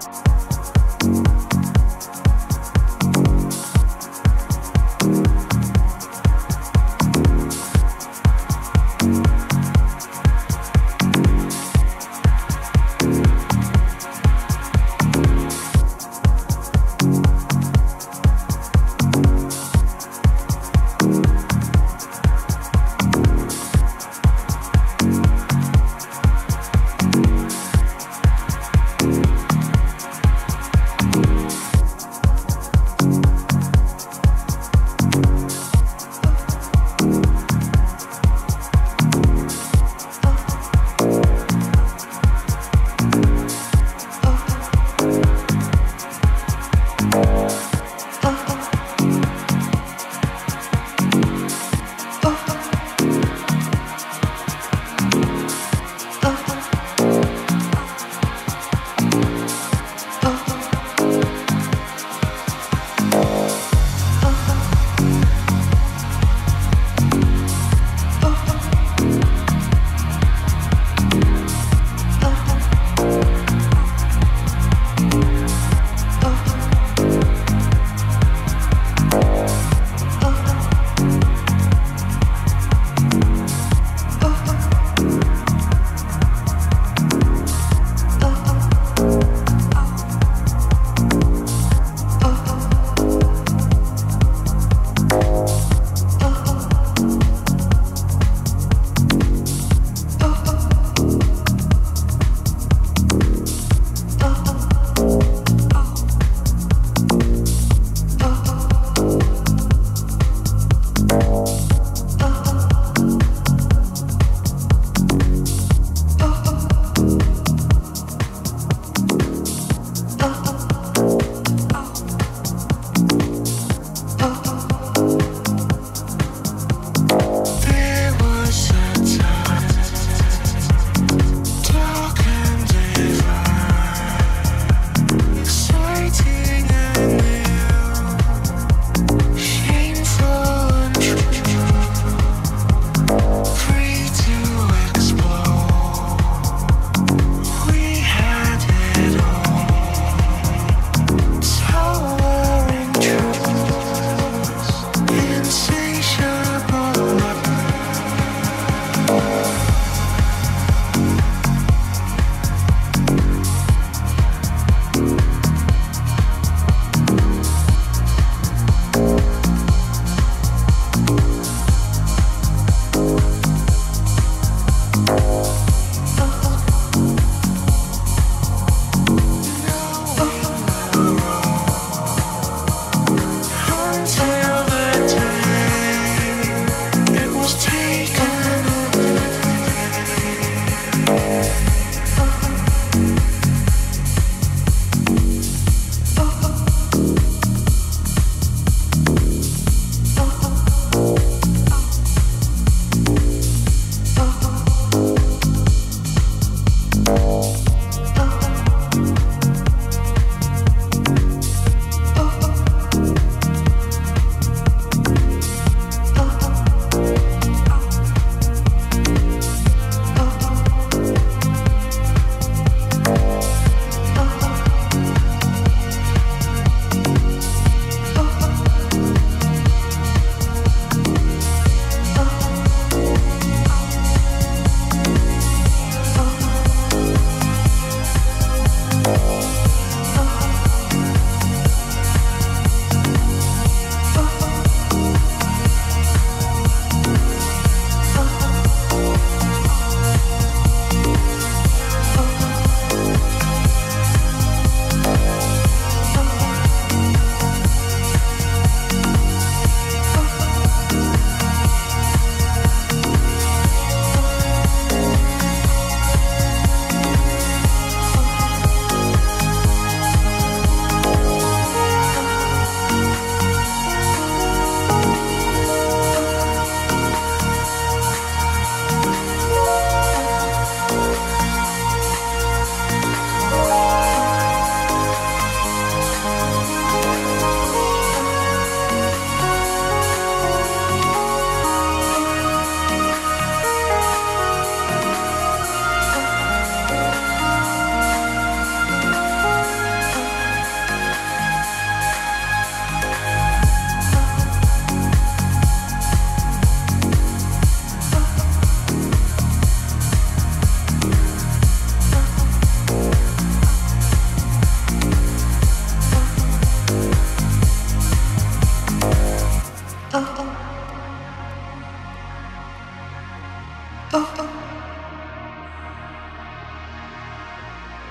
Bye.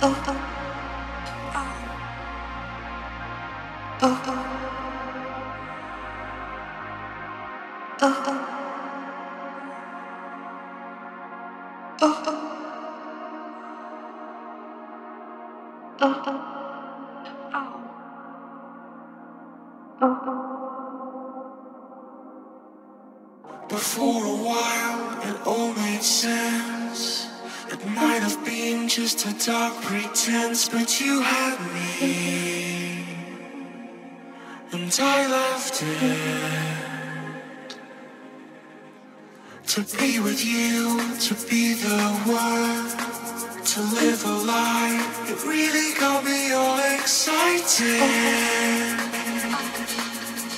oh, oh, oh. oh. And I left it. To be with you, to be the one, to live a life, it really got me all excited.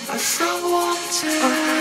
I felt wanted.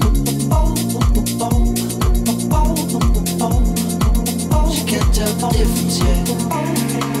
temps.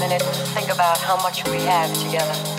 minute think about how much we have together.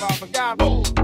Where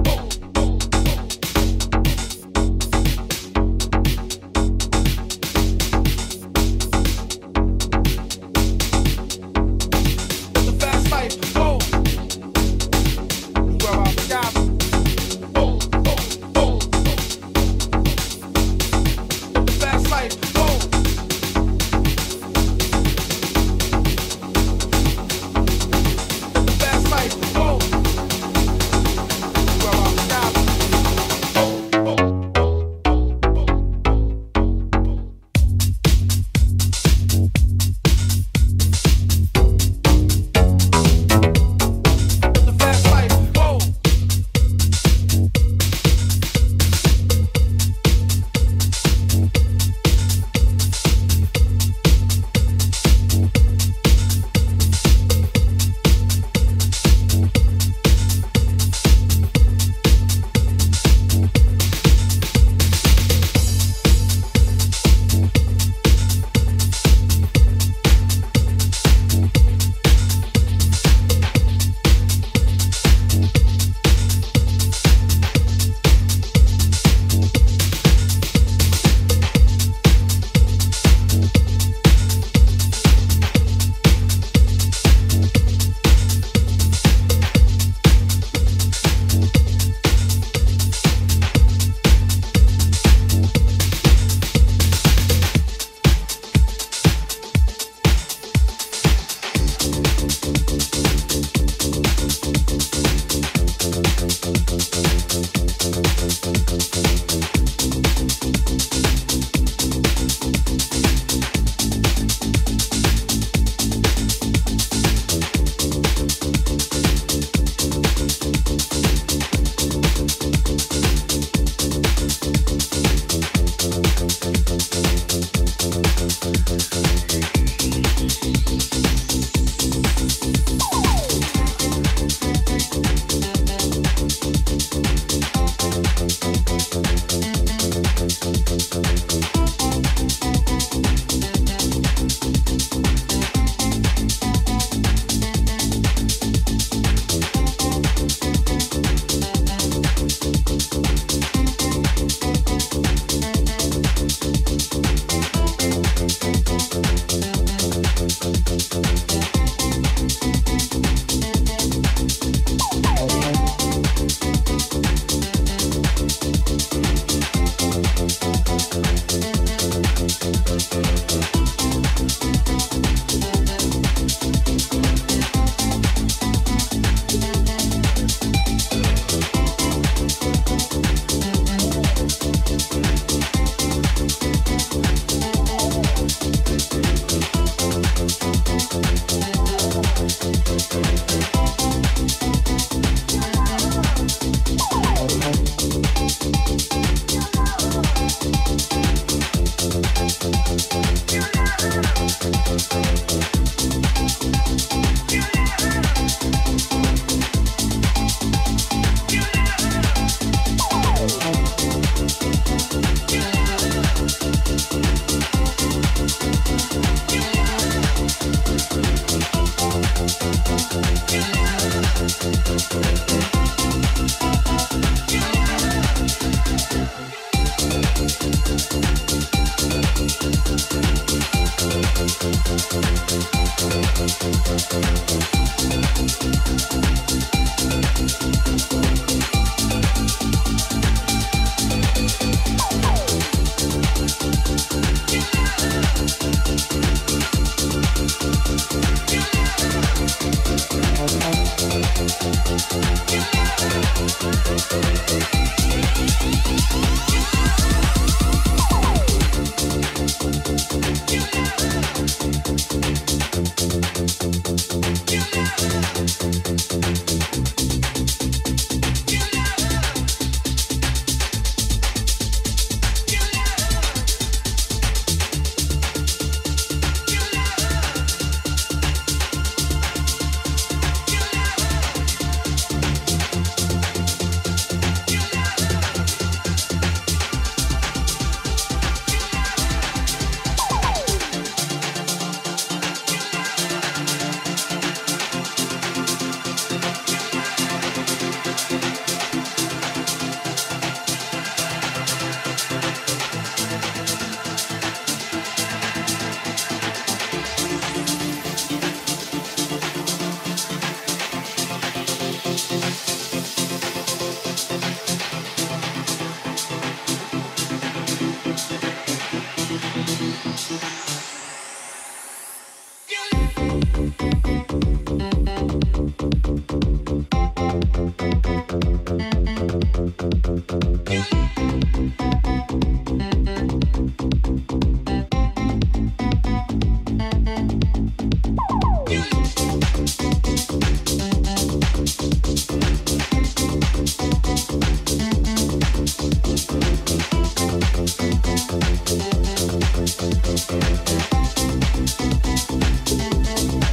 Thank